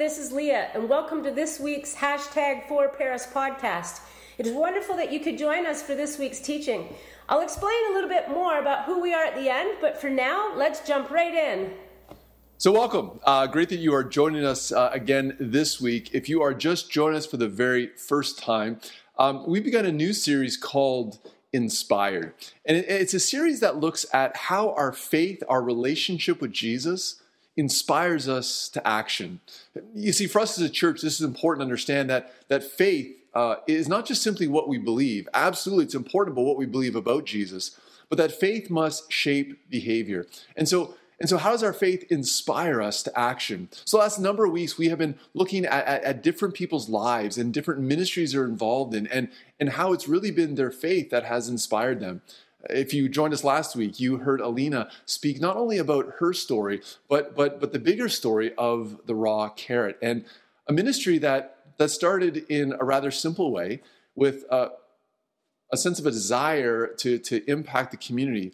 this is Leah, and welcome to this week's hashtag for Paris podcast. It is wonderful that you could join us for this week's teaching. I'll explain a little bit more about who we are at the end, but for now, let's jump right in. So, welcome. Uh, great that you are joining us uh, again this week. If you are just joining us for the very first time, um, we begun a new series called Inspired. And it, it's a series that looks at how our faith, our relationship with Jesus, inspires us to action. You see, for us as a church, this is important to understand that, that faith uh, is not just simply what we believe. Absolutely, it's important about what we believe about Jesus, but that faith must shape behavior. And so, and so, how does our faith inspire us to action? So, last number of weeks, we have been looking at, at, at, different people's lives and different ministries they're involved in, and, and how it's really been their faith that has inspired them. If you joined us last week, you heard Alina speak not only about her story, but but but the bigger story of the raw carrot and a ministry that that started in a rather simple way with a, a sense of a desire to, to impact the community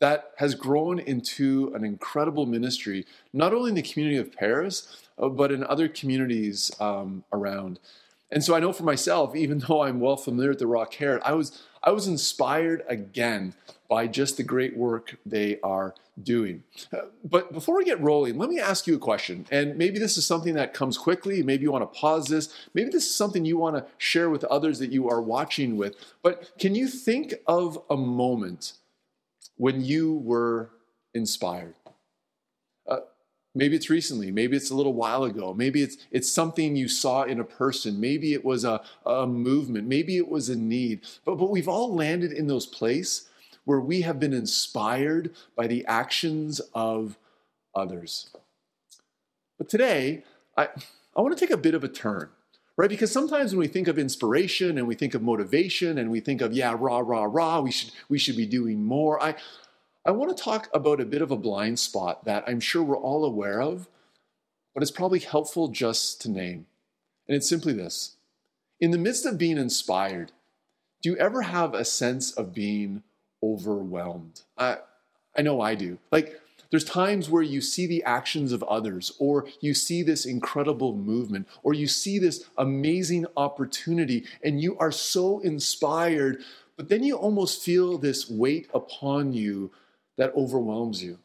that has grown into an incredible ministry, not only in the community of Paris, uh, but in other communities um, around. And so I know for myself, even though I'm well familiar with the Raw Carrot, I was I was inspired again by just the great work they are doing. Uh, but before we get rolling, let me ask you a question. And maybe this is something that comes quickly. Maybe you want to pause this. Maybe this is something you want to share with others that you are watching with. But can you think of a moment when you were inspired? Maybe it's recently, maybe it's a little while ago, maybe it's it's something you saw in a person, maybe it was a, a movement, maybe it was a need. But but we've all landed in those places where we have been inspired by the actions of others. But today, I, I want to take a bit of a turn, right? Because sometimes when we think of inspiration and we think of motivation and we think of, yeah, rah, rah, rah, we should, we should be doing more, I, I want to talk about a bit of a blind spot that I'm sure we're all aware of, but it's probably helpful just to name. And it's simply this In the midst of being inspired, do you ever have a sense of being overwhelmed? I, I know I do. Like, there's times where you see the actions of others, or you see this incredible movement, or you see this amazing opportunity, and you are so inspired, but then you almost feel this weight upon you that overwhelms you.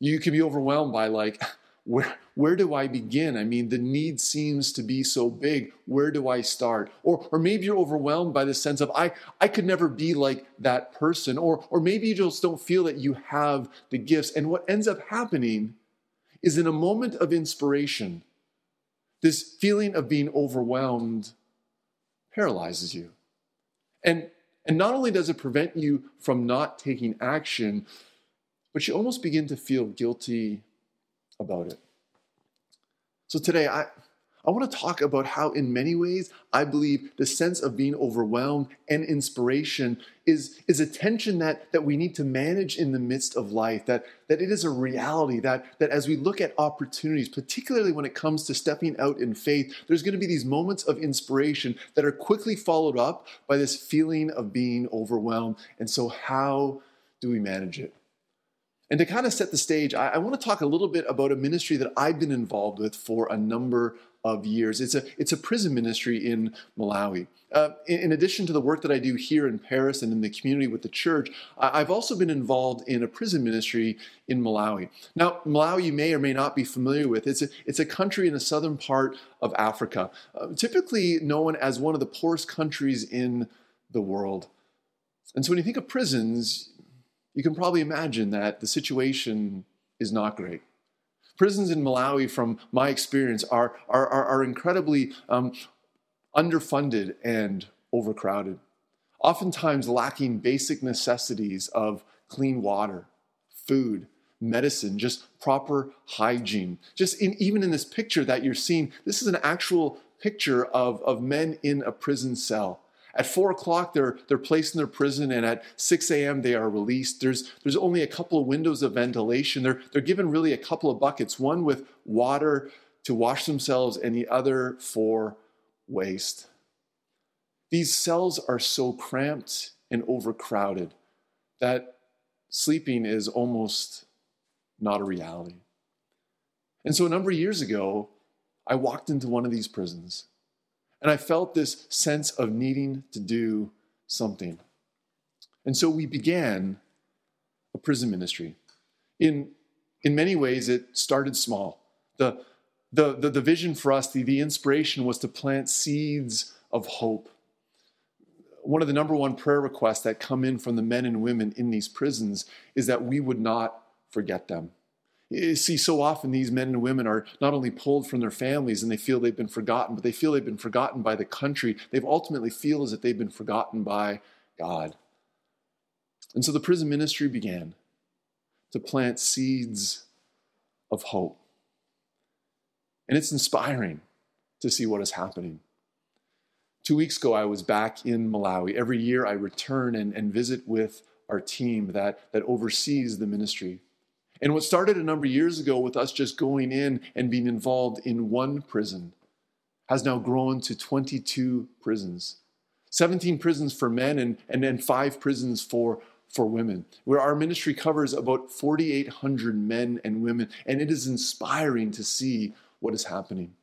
You can be overwhelmed by, like, where, where do I begin? I mean, the need seems to be so big. Where do I start? Or, or maybe you're overwhelmed by the sense of, I, I could never be like that person. Or, or maybe you just don't feel that you have the gifts. And what ends up happening is in a moment of inspiration, this feeling of being overwhelmed paralyzes you. And and not only does it prevent you from not taking action, but you almost begin to feel guilty about it. So today, I, I want to talk about how, in many ways, I believe the sense of being overwhelmed and inspiration is, is a tension that, that we need to manage in the midst of life, that, that it is a reality, that, that as we look at opportunities, particularly when it comes to stepping out in faith, there's going to be these moments of inspiration that are quickly followed up by this feeling of being overwhelmed. And so, how do we manage it? And to kind of set the stage, I, I, want to talk a little bit about a ministry that I've been involved with for a number of years. It's a, it's a prison ministry in Malawi. Uh, in, in, addition to the work that I do here in Paris and in the community with the church, I've also been involved in a prison ministry in Malawi. Now, Malawi, you may or may not be familiar with. It's a, it's a country in the southern part of Africa, uh, typically known as one of the poorest countries in the world. And so when you think of prisons, you can probably imagine that the situation is not great. Prisons in Malawi, from my experience, are, are, are, are incredibly um, underfunded and overcrowded, oftentimes lacking basic necessities of clean water, food, medicine, just proper hygiene. Just in, even in this picture that you're seeing, this is an actual picture of, of men in a prison cell. At four o'clock, they're, they're placed in their prison, and at 6 a.m., they are released. There's, there's only a couple of windows of ventilation. They're, they're given really a couple of buckets one with water to wash themselves, and the other for waste. These cells are so cramped and overcrowded that sleeping is almost not a reality. And so, a number of years ago, I walked into one of these prisons and I felt this sense of needing to do something. And so we began a prison ministry. In, in many ways, it started small. The, the, the, the vision for us, the, the inspiration was to plant seeds of hope. One of the number one prayer requests that come in from the men and women in these prisons is that we would not forget them. See, so often these men and women are not only pulled from their families and they feel they've been forgotten, but they feel they've been forgotten by the country. They ultimately feel as if they've been forgotten by God. And so the prison ministry began to plant seeds of hope. And it's inspiring to see what is happening. Two weeks ago, I was back in Malawi. Every year, I return and, and visit with our team that, that oversees the ministry. And what started a number of years ago with us just going in and being involved in one prison has now grown to 22 prisons 17 prisons for men and, and then five prisons for, for women, where our ministry covers about 4,800 men and women. And it is inspiring to see what is happening.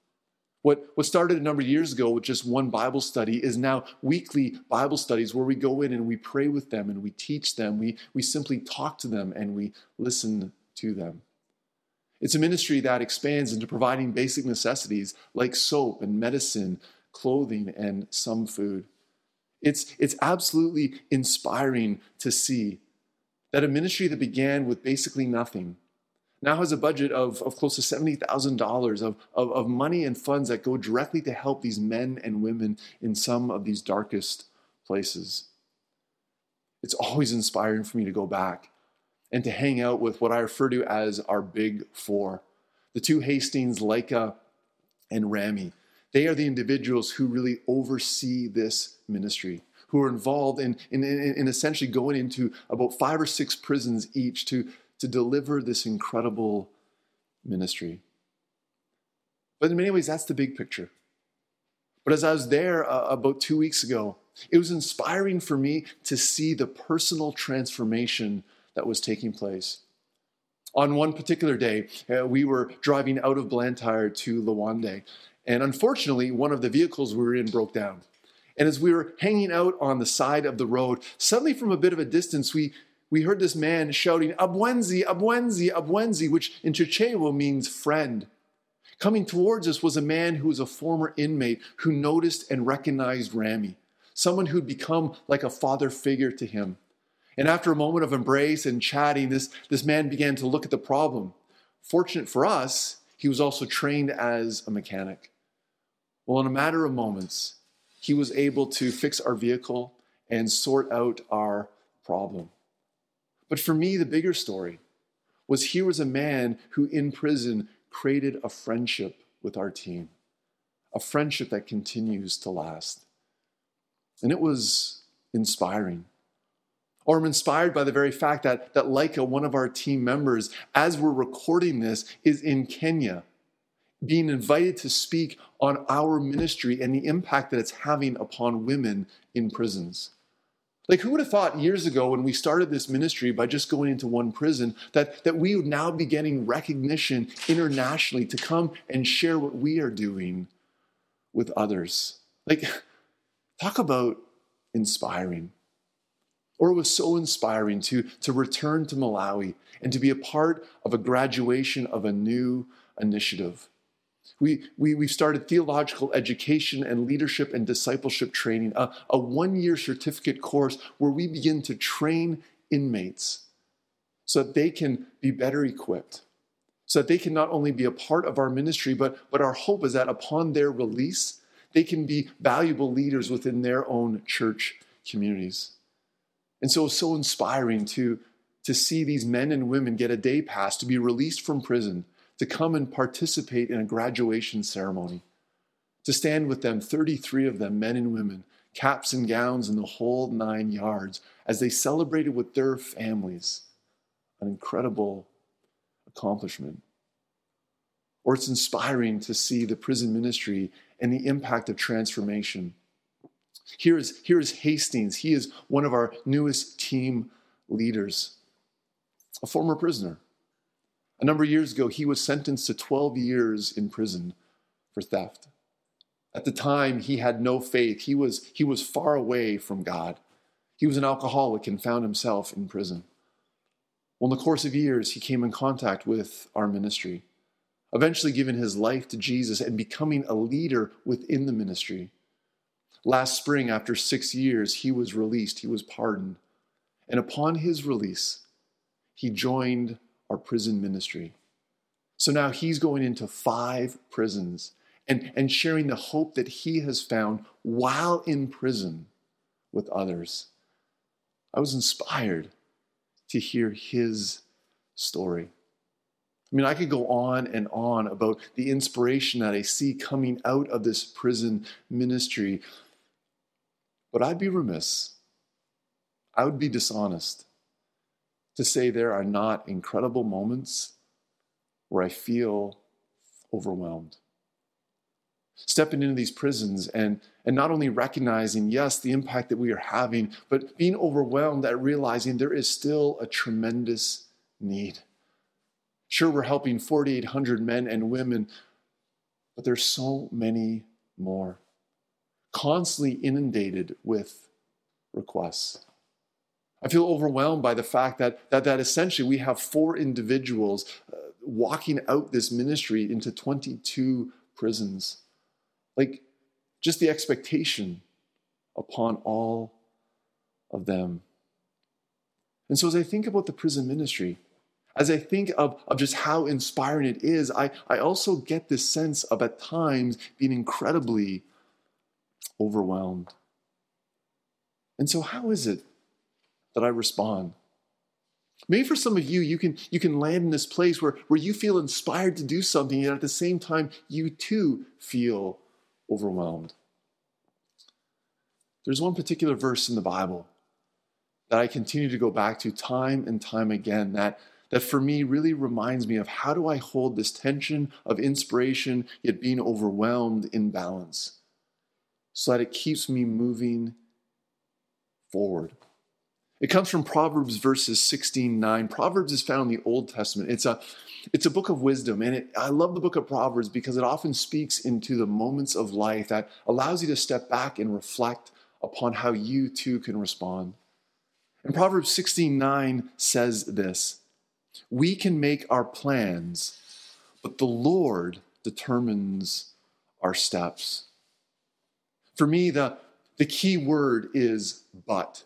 What, what started a number of years ago with just one Bible study is now weekly Bible studies where we go in and we pray with them and we teach them. We, we simply talk to them and we listen to them. It's a ministry that expands into providing basic necessities like soap and medicine, clothing, and some food. It's, it's absolutely inspiring to see that a ministry that began with basically nothing now has a budget of, of close to $70,000 of, of, of money and funds that go directly to help these men and women in some of these darkest places. It's always inspiring for me to go back and to hang out with what I refer to as our big four the two Hastings, Leica, and Rami. They are the individuals who really oversee this ministry, who are involved in, in, in, essentially going into about five or six prisons each to, to deliver this incredible ministry. But in many ways, that's the big picture. But as I was there uh, about two weeks ago, it was inspiring for me to see the personal transformation that was taking place. On one particular day, uh, we were driving out of Blantyre to Liwonde, and unfortunately, one of the vehicles we were in broke down. And as we were hanging out on the side of the road, suddenly from a bit of a distance, we, we heard this man shouting, Abwenzi, Abwenzi, Abwenzi, which in Chichewa means friend. Coming towards us was a man who was a former inmate who noticed and recognized Rami, someone who'd become like a father figure to him. And after a moment of embrace and chatting, this, this man began to look at the problem. Fortunate for us, he was also trained as a mechanic. Well, in a matter of moments, he was able to fix our vehicle and sort out our problem. But for me, the bigger story was here was a man who in prison created a friendship with our team, a friendship that continues to last. And it was inspiring or I'm inspired by the very fact that, that Leica, one of our team members, as we're recording this, is in Kenya, being invited to speak on our ministry and the impact that it's having upon women in prisons. Like, who would have thought years ago when we started this ministry by just going into one prison that, that we would now be getting recognition internationally to come and share what we are doing with others? Like, talk about inspiring or it was so inspiring to, to return to Malawi and to be a part of a graduation of a new initiative. We, we, we've started theological education and leadership and discipleship training, a, a one year certificate course where we begin to train inmates so that they can be better equipped, so that they can not only be a part of our ministry, but, but our hope is that upon their release, they can be valuable leaders within their own church communities. And so it's so inspiring to, to see these men and women get a day pass to be released from prison, to come and participate in a graduation ceremony, to stand with them, 33 of them, men and women, caps and gowns in the whole nine yards, as they celebrated with their families. An incredible accomplishment. Or it's inspiring to see the prison ministry and the impact of transformation here is, here is Hastings. He is one of our newest team leaders, a former prisoner. A number of years ago, he was sentenced to 12 years in prison for theft. At the time, he had no faith. He was, he was far away from God. He was an alcoholic and found himself in prison. Well, in the course of years, he came in contact with our ministry, eventually giving his life to Jesus and becoming a leader within the ministry. Last spring, after six years, he was released, he was pardoned. And upon his release, he joined our prison ministry. So now he's going into five prisons and, and sharing the hope that he has found while in prison with others. I was inspired to hear his story. I mean, I could go on and on about the inspiration that I see coming out of this prison ministry, but I'd be remiss, I would be dishonest to say there are not incredible moments where I feel overwhelmed. Stepping into these prisons and, and not only recognizing, yes, the impact that we are having, but being overwhelmed at realizing there is still a tremendous need. Sure, we're helping 4,800 men and women, but there's so many more, constantly inundated with requests. I feel overwhelmed by the fact that, that, that essentially we have four individuals uh, walking out this ministry into 22 prisons. Like just the expectation upon all of them. And so as I think about the prison ministry, as I think of, of just how inspiring it is, I, I also get this sense of at times being incredibly overwhelmed. And so, how is it that I respond? Maybe for some of you, you can, you can land in this place where, where you feel inspired to do something, and at the same time, you too feel overwhelmed. There's one particular verse in the Bible that I continue to go back to time and time again that, that for me really reminds me of how do I hold this tension of inspiration yet being overwhelmed in balance so that it keeps me moving forward. It comes from Proverbs verses 16 9. Proverbs is found in the Old Testament. It's a, it's a book of wisdom. And it, I love the book of Proverbs because it often speaks into the moments of life that allows you to step back and reflect upon how you too can respond. And Proverbs 16 9 says this We can make our plans, but the Lord determines our steps. For me, the, the key word is but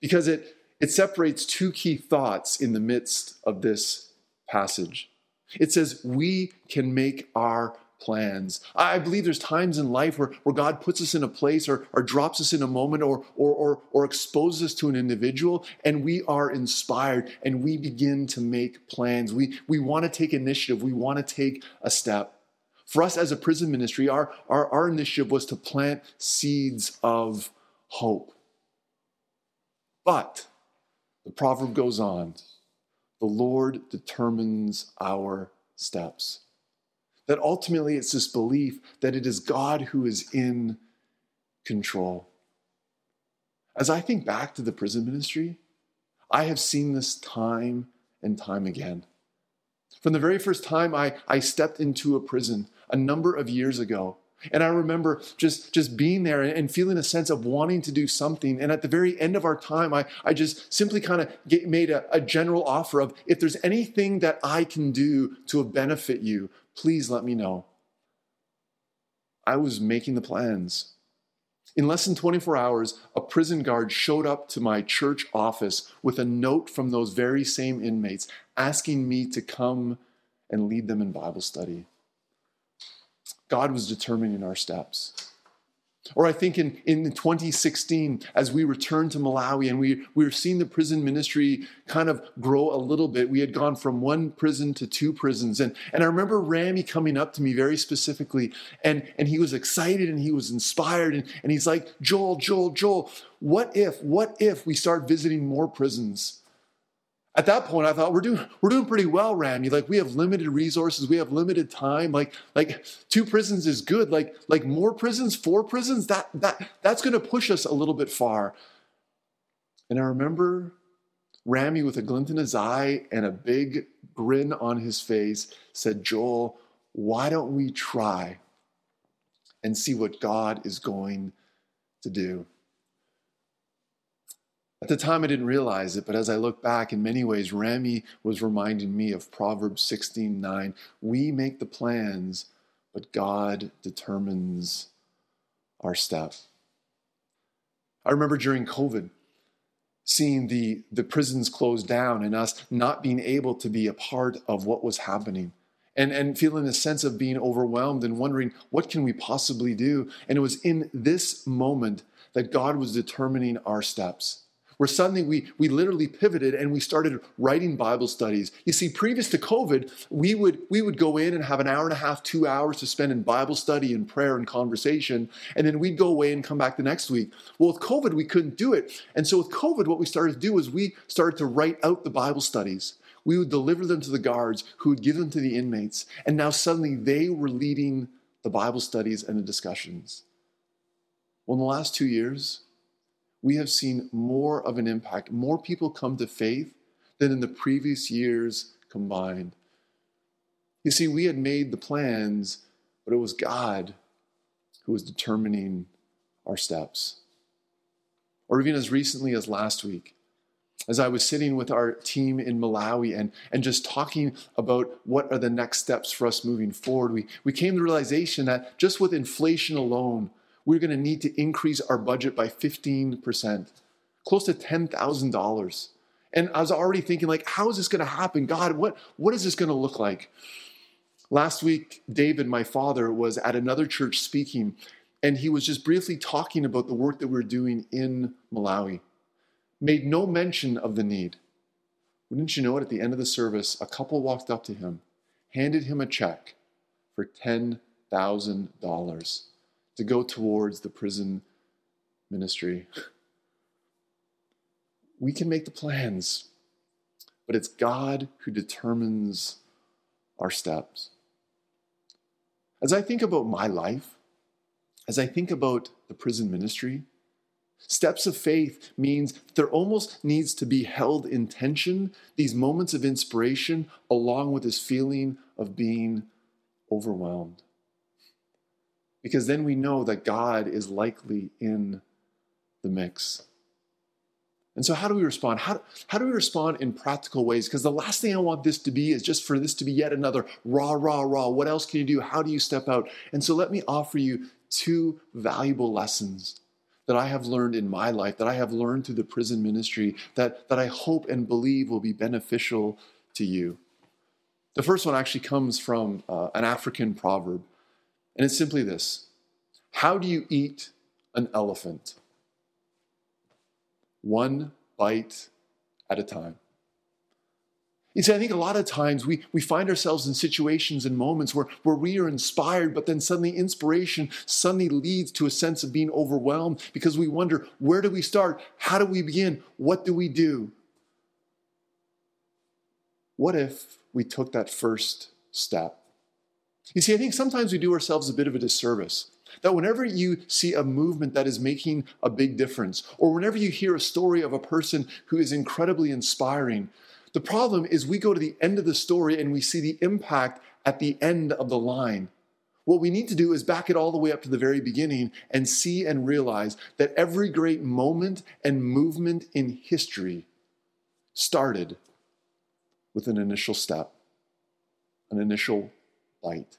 because it, it separates two key thoughts in the midst of this passage. It says, We can make our plans. I believe there's times in life where, where God puts us in a place or, or drops us in a moment or, or, or, or exposes us to an individual, and we are inspired and we begin to make plans. We, we want to take initiative, we want to take a step. For us as a prison ministry, our, our, our initiative was to plant seeds of hope. But the proverb goes on the Lord determines our steps. That ultimately it's this belief that it is God who is in control. As I think back to the prison ministry, I have seen this time and time again. From the very first time I, I stepped into a prison a number of years ago, and I remember just, just being there and feeling a sense of wanting to do something. And at the very end of our time, I, I just simply kind of made a, a general offer of if there's anything that I can do to benefit you, please let me know. I was making the plans. In less than 24 hours, a prison guard showed up to my church office with a note from those very same inmates asking me to come and lead them in Bible study. God was determining our steps. Or I think in, in 2016, as we returned to Malawi and we, we were seeing the prison ministry kind of grow a little bit, we had gone from one prison to two prisons. And, and I remember Rami coming up to me very specifically, and, and he was excited and he was inspired. And, and he's like, Joel, Joel, Joel, what if, what if we start visiting more prisons? At that point, I thought we're doing we're doing pretty well, Rami. Like we have limited resources, we have limited time. Like like two prisons is good. Like like more prisons, four prisons. That that that's going to push us a little bit far. And I remember Rami with a glint in his eye and a big grin on his face said, "Joel, why don't we try and see what God is going to do. At the time, I didn't realize it, but as I look back, in many ways, Rami was reminding me of Proverbs 16 9. We make the plans, but God determines our step. I remember during COVID, seeing the, the prisons closed down and us not being able to be a part of what was happening and, and feeling a sense of being overwhelmed and wondering what can we possibly do and it was in this moment that god was determining our steps where suddenly we, we literally pivoted and we started writing Bible studies. You see, previous to COVID, we would, we would go in and have an hour and a half, two hours to spend in Bible study and prayer and conversation, and then we'd go away and come back the next week. Well, with COVID, we couldn't do it. And so with COVID, what we started to do is we started to write out the Bible studies. We would deliver them to the guards who would give them to the inmates. And now suddenly they were leading the Bible studies and the discussions. Well, in the last two years, we have seen more of an impact. More people come to faith than in the previous years combined. You see, we had made the plans, but it was God who was determining our steps. Or even as recently as last week, as I was sitting with our team in Malawi and, and just talking about what are the next steps for us moving forward, we, we came to the realization that just with inflation alone, we're going to need to increase our budget by 15%, close to $10,000. And I was already thinking, like, how is this going to happen? God, what, what is this going to look like? Last week, David, my father, was at another church speaking, and he was just briefly talking about the work that we're doing in Malawi. Made no mention of the need. Wouldn't you know it? At the end of the service, a couple walked up to him, handed him a check for $10,000 to go towards the prison ministry. We can make the plans, but it's God who determines our steps. As I think about my life, as I think about the prison ministry, steps of faith means there almost needs to be held in tension these moments of inspiration along with this feeling of being overwhelmed because then we know that God is likely in the mix. And so, how do we respond? How, how do we respond in practical ways? Because the last thing I want this to be is just for this to be yet another rah, rah, rah. What else can you do? How do you step out? And so, let me offer you two valuable lessons that I have learned in my life, that I have learned through the prison ministry, that, that I hope and believe will be beneficial to you. The first one actually comes from uh, an African proverb. And it's simply this How do you eat an elephant? One bite at a time. You see, I think a lot of times we, we find ourselves in situations and moments where, where we are inspired, but then suddenly inspiration suddenly leads to a sense of being overwhelmed because we wonder where do we start? How do we begin? What do we do? What if we took that first step? You see, I think sometimes we do ourselves a bit of a disservice. That whenever you see a movement that is making a big difference, or whenever you hear a story of a person who is incredibly inspiring, the problem is we go to the end of the story and we see the impact at the end of the line. What we need to do is back it all the way up to the very beginning and see and realize that every great moment and movement in history started with an initial step, an initial light.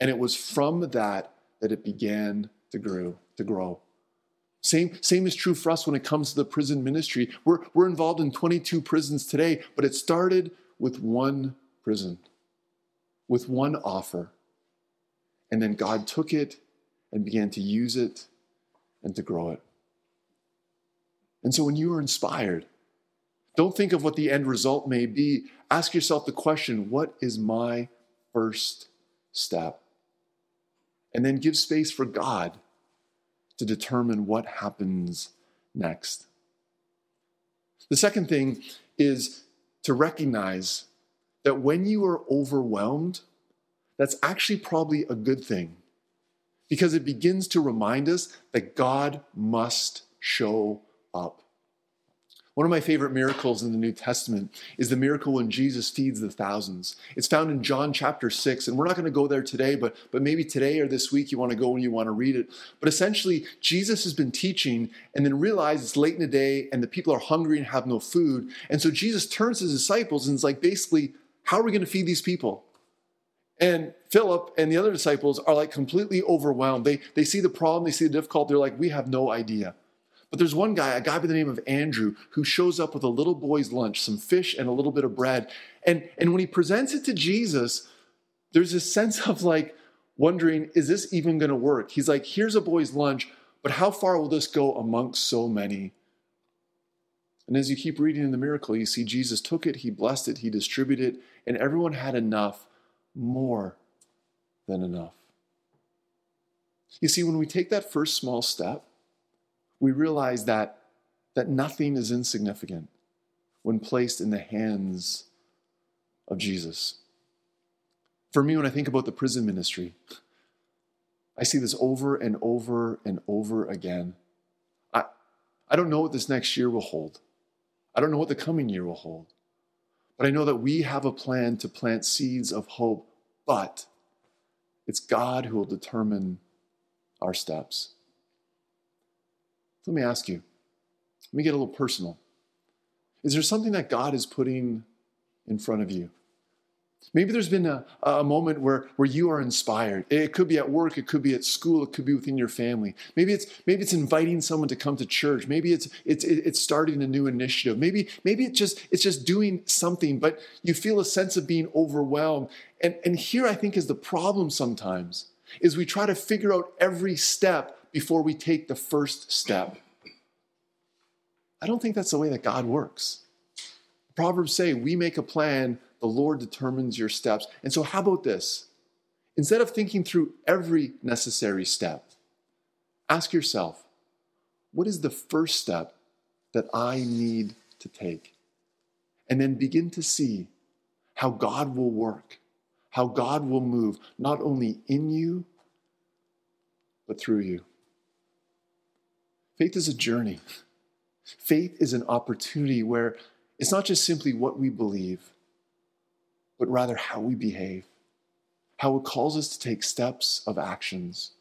And it was from that that it began to grow, to grow. Same, same is true for us when it comes to the prison ministry. We're, we're involved in 22 prisons today, but it started with one prison, with one offer. And then God took it and began to use it and to grow it. And so when you are inspired, don't think of what the end result may be. Ask yourself the question what is my first step. And then give space for God to determine what happens next. The second thing is to recognize that when you are overwhelmed, that's actually probably a good thing because it begins to remind us that God must show up. One of my favorite miracles in the New Testament is the miracle when Jesus feeds the thousands. It's found in John chapter 6, and we're not going to go there today, but, but maybe today or this week you want to go and you want to read it. But essentially, Jesus has been teaching and then realized it's late in the day and the people are hungry and have no food. And so Jesus turns to his disciples and is like, basically, how are we going to feed these people? And Philip and the other disciples are like completely overwhelmed. They, they see the problem, they see the difficulty, they're like, we have no idea. But there's one guy, a guy by the name of Andrew, who shows up with a little boy's lunch, some fish and a little bit of bread. And, and when he presents it to Jesus, there's a sense of like wondering, is this even going to work? He's like, here's a boy's lunch, but how far will this go amongst so many? And as you keep reading in the miracle, you see Jesus took it, he blessed it, he distributed it, and everyone had enough, more than enough. You see, when we take that first small step, we realize that, that nothing is insignificant when placed in the hands of Jesus. For me, when I think about the prison ministry, I see this over and over and over again. I, I don't know what this next year will hold. I don't know what the coming year will hold. But I know that we have a plan to plant seeds of hope, but it's God who will determine our steps. Let me ask you, let me get a little personal. Is there something that God is putting in front of you? Maybe there's been a, a moment where, where you are inspired. It could be at work, it could be at school, it could be within your family. Maybe it's maybe it's inviting someone to come to church. Maybe it's it's it's starting a new initiative. Maybe maybe it's just it's just doing something, but you feel a sense of being overwhelmed. And and here I think is the problem sometimes is we try to figure out every step before we take the first step. I don't think that's the way that God works. Proverbs say, We make a plan, the Lord determines your steps. And so, how about this? Instead of thinking through every necessary step, ask yourself, What is the first step that I need to take? And then begin to see how God will work, how God will move, not only in you, but through you. Faith is a journey. Faith is an opportunity where it's not just simply what we believe, but rather how we behave, how it calls us to take steps of actions.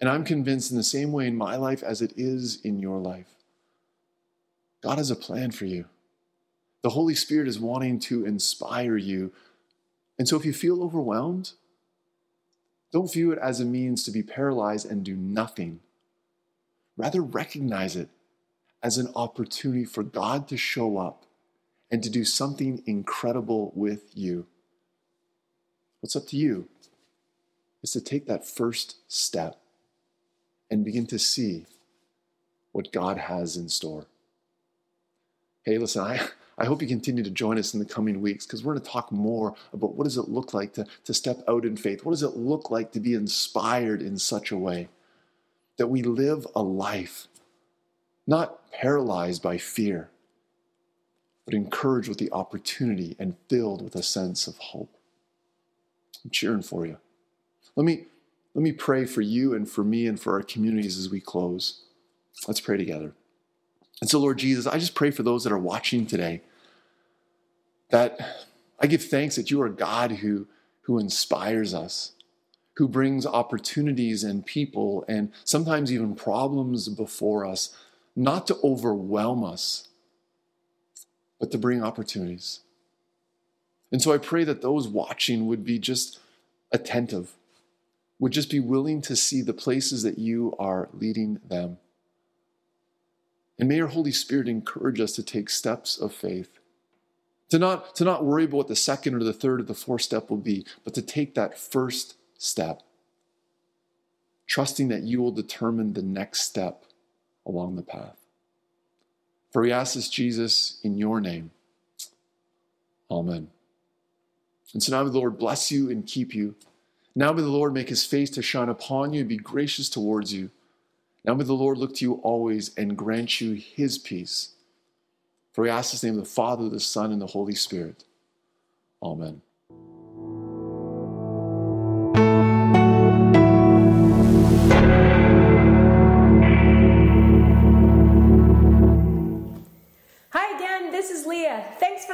And I'm convinced in the same way in my life as it is in your life, God has a plan for you. The Holy Spirit is wanting to inspire you. And so if you feel overwhelmed, don't view it as a means to be paralyzed and do nothing Rather, recognize it as an opportunity for God to show up and to do something incredible with you. What's up to you is to take that first step and begin to see what God has in store. Hey, listen, I, I hope you continue to join us in the coming weeks because we're going to talk more about what does it look like to, to step out in faith? What does it look like to be inspired in such a way? That we live a life not paralyzed by fear, but encouraged with the opportunity and filled with a sense of hope. I'm cheering for you. Let me, let me pray for you and for me and for our communities as we close. Let's pray together. And so, Lord Jesus, I just pray for those that are watching today that I give thanks that you are God who, who inspires us who brings opportunities and people and sometimes even problems before us, not to overwhelm us, but to bring opportunities. And so I pray that those watching would be just attentive, would just be willing to see the places that you are leading them. And may your Holy Spirit encourage us to take steps of faith. To not, to not worry about what the second or the third or the fourth step will be, but to take that first step, trusting that you will determine the next step along the path. For we ask this, Jesus, in your name. Amen. And so now may the Lord bless you and keep you. Now may the Lord make his face to shine upon you and be gracious towards you. Now may the Lord look to you always and grant you his peace. For we ask this name of the Father, the Son, and the Holy Spirit. Amen.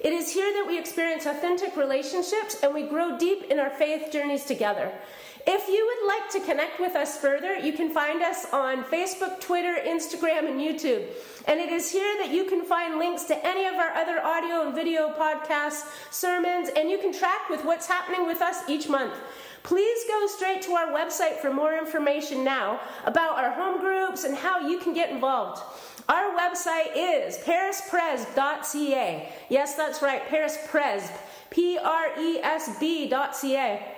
It is here that we experience authentic relationships and we grow deep in our faith journeys together. If you would like to connect with us further, you can find us on Facebook, Twitter, Instagram, and YouTube. And it is here that you can find links to any of our other audio and video podcasts, sermons, and you can track with what's happening with us each month. Please go straight to our website for more information now about our home groups and how you can get involved. Our website is parispresb.ca. Yes, that's right, parispresb, P R E S B.ca.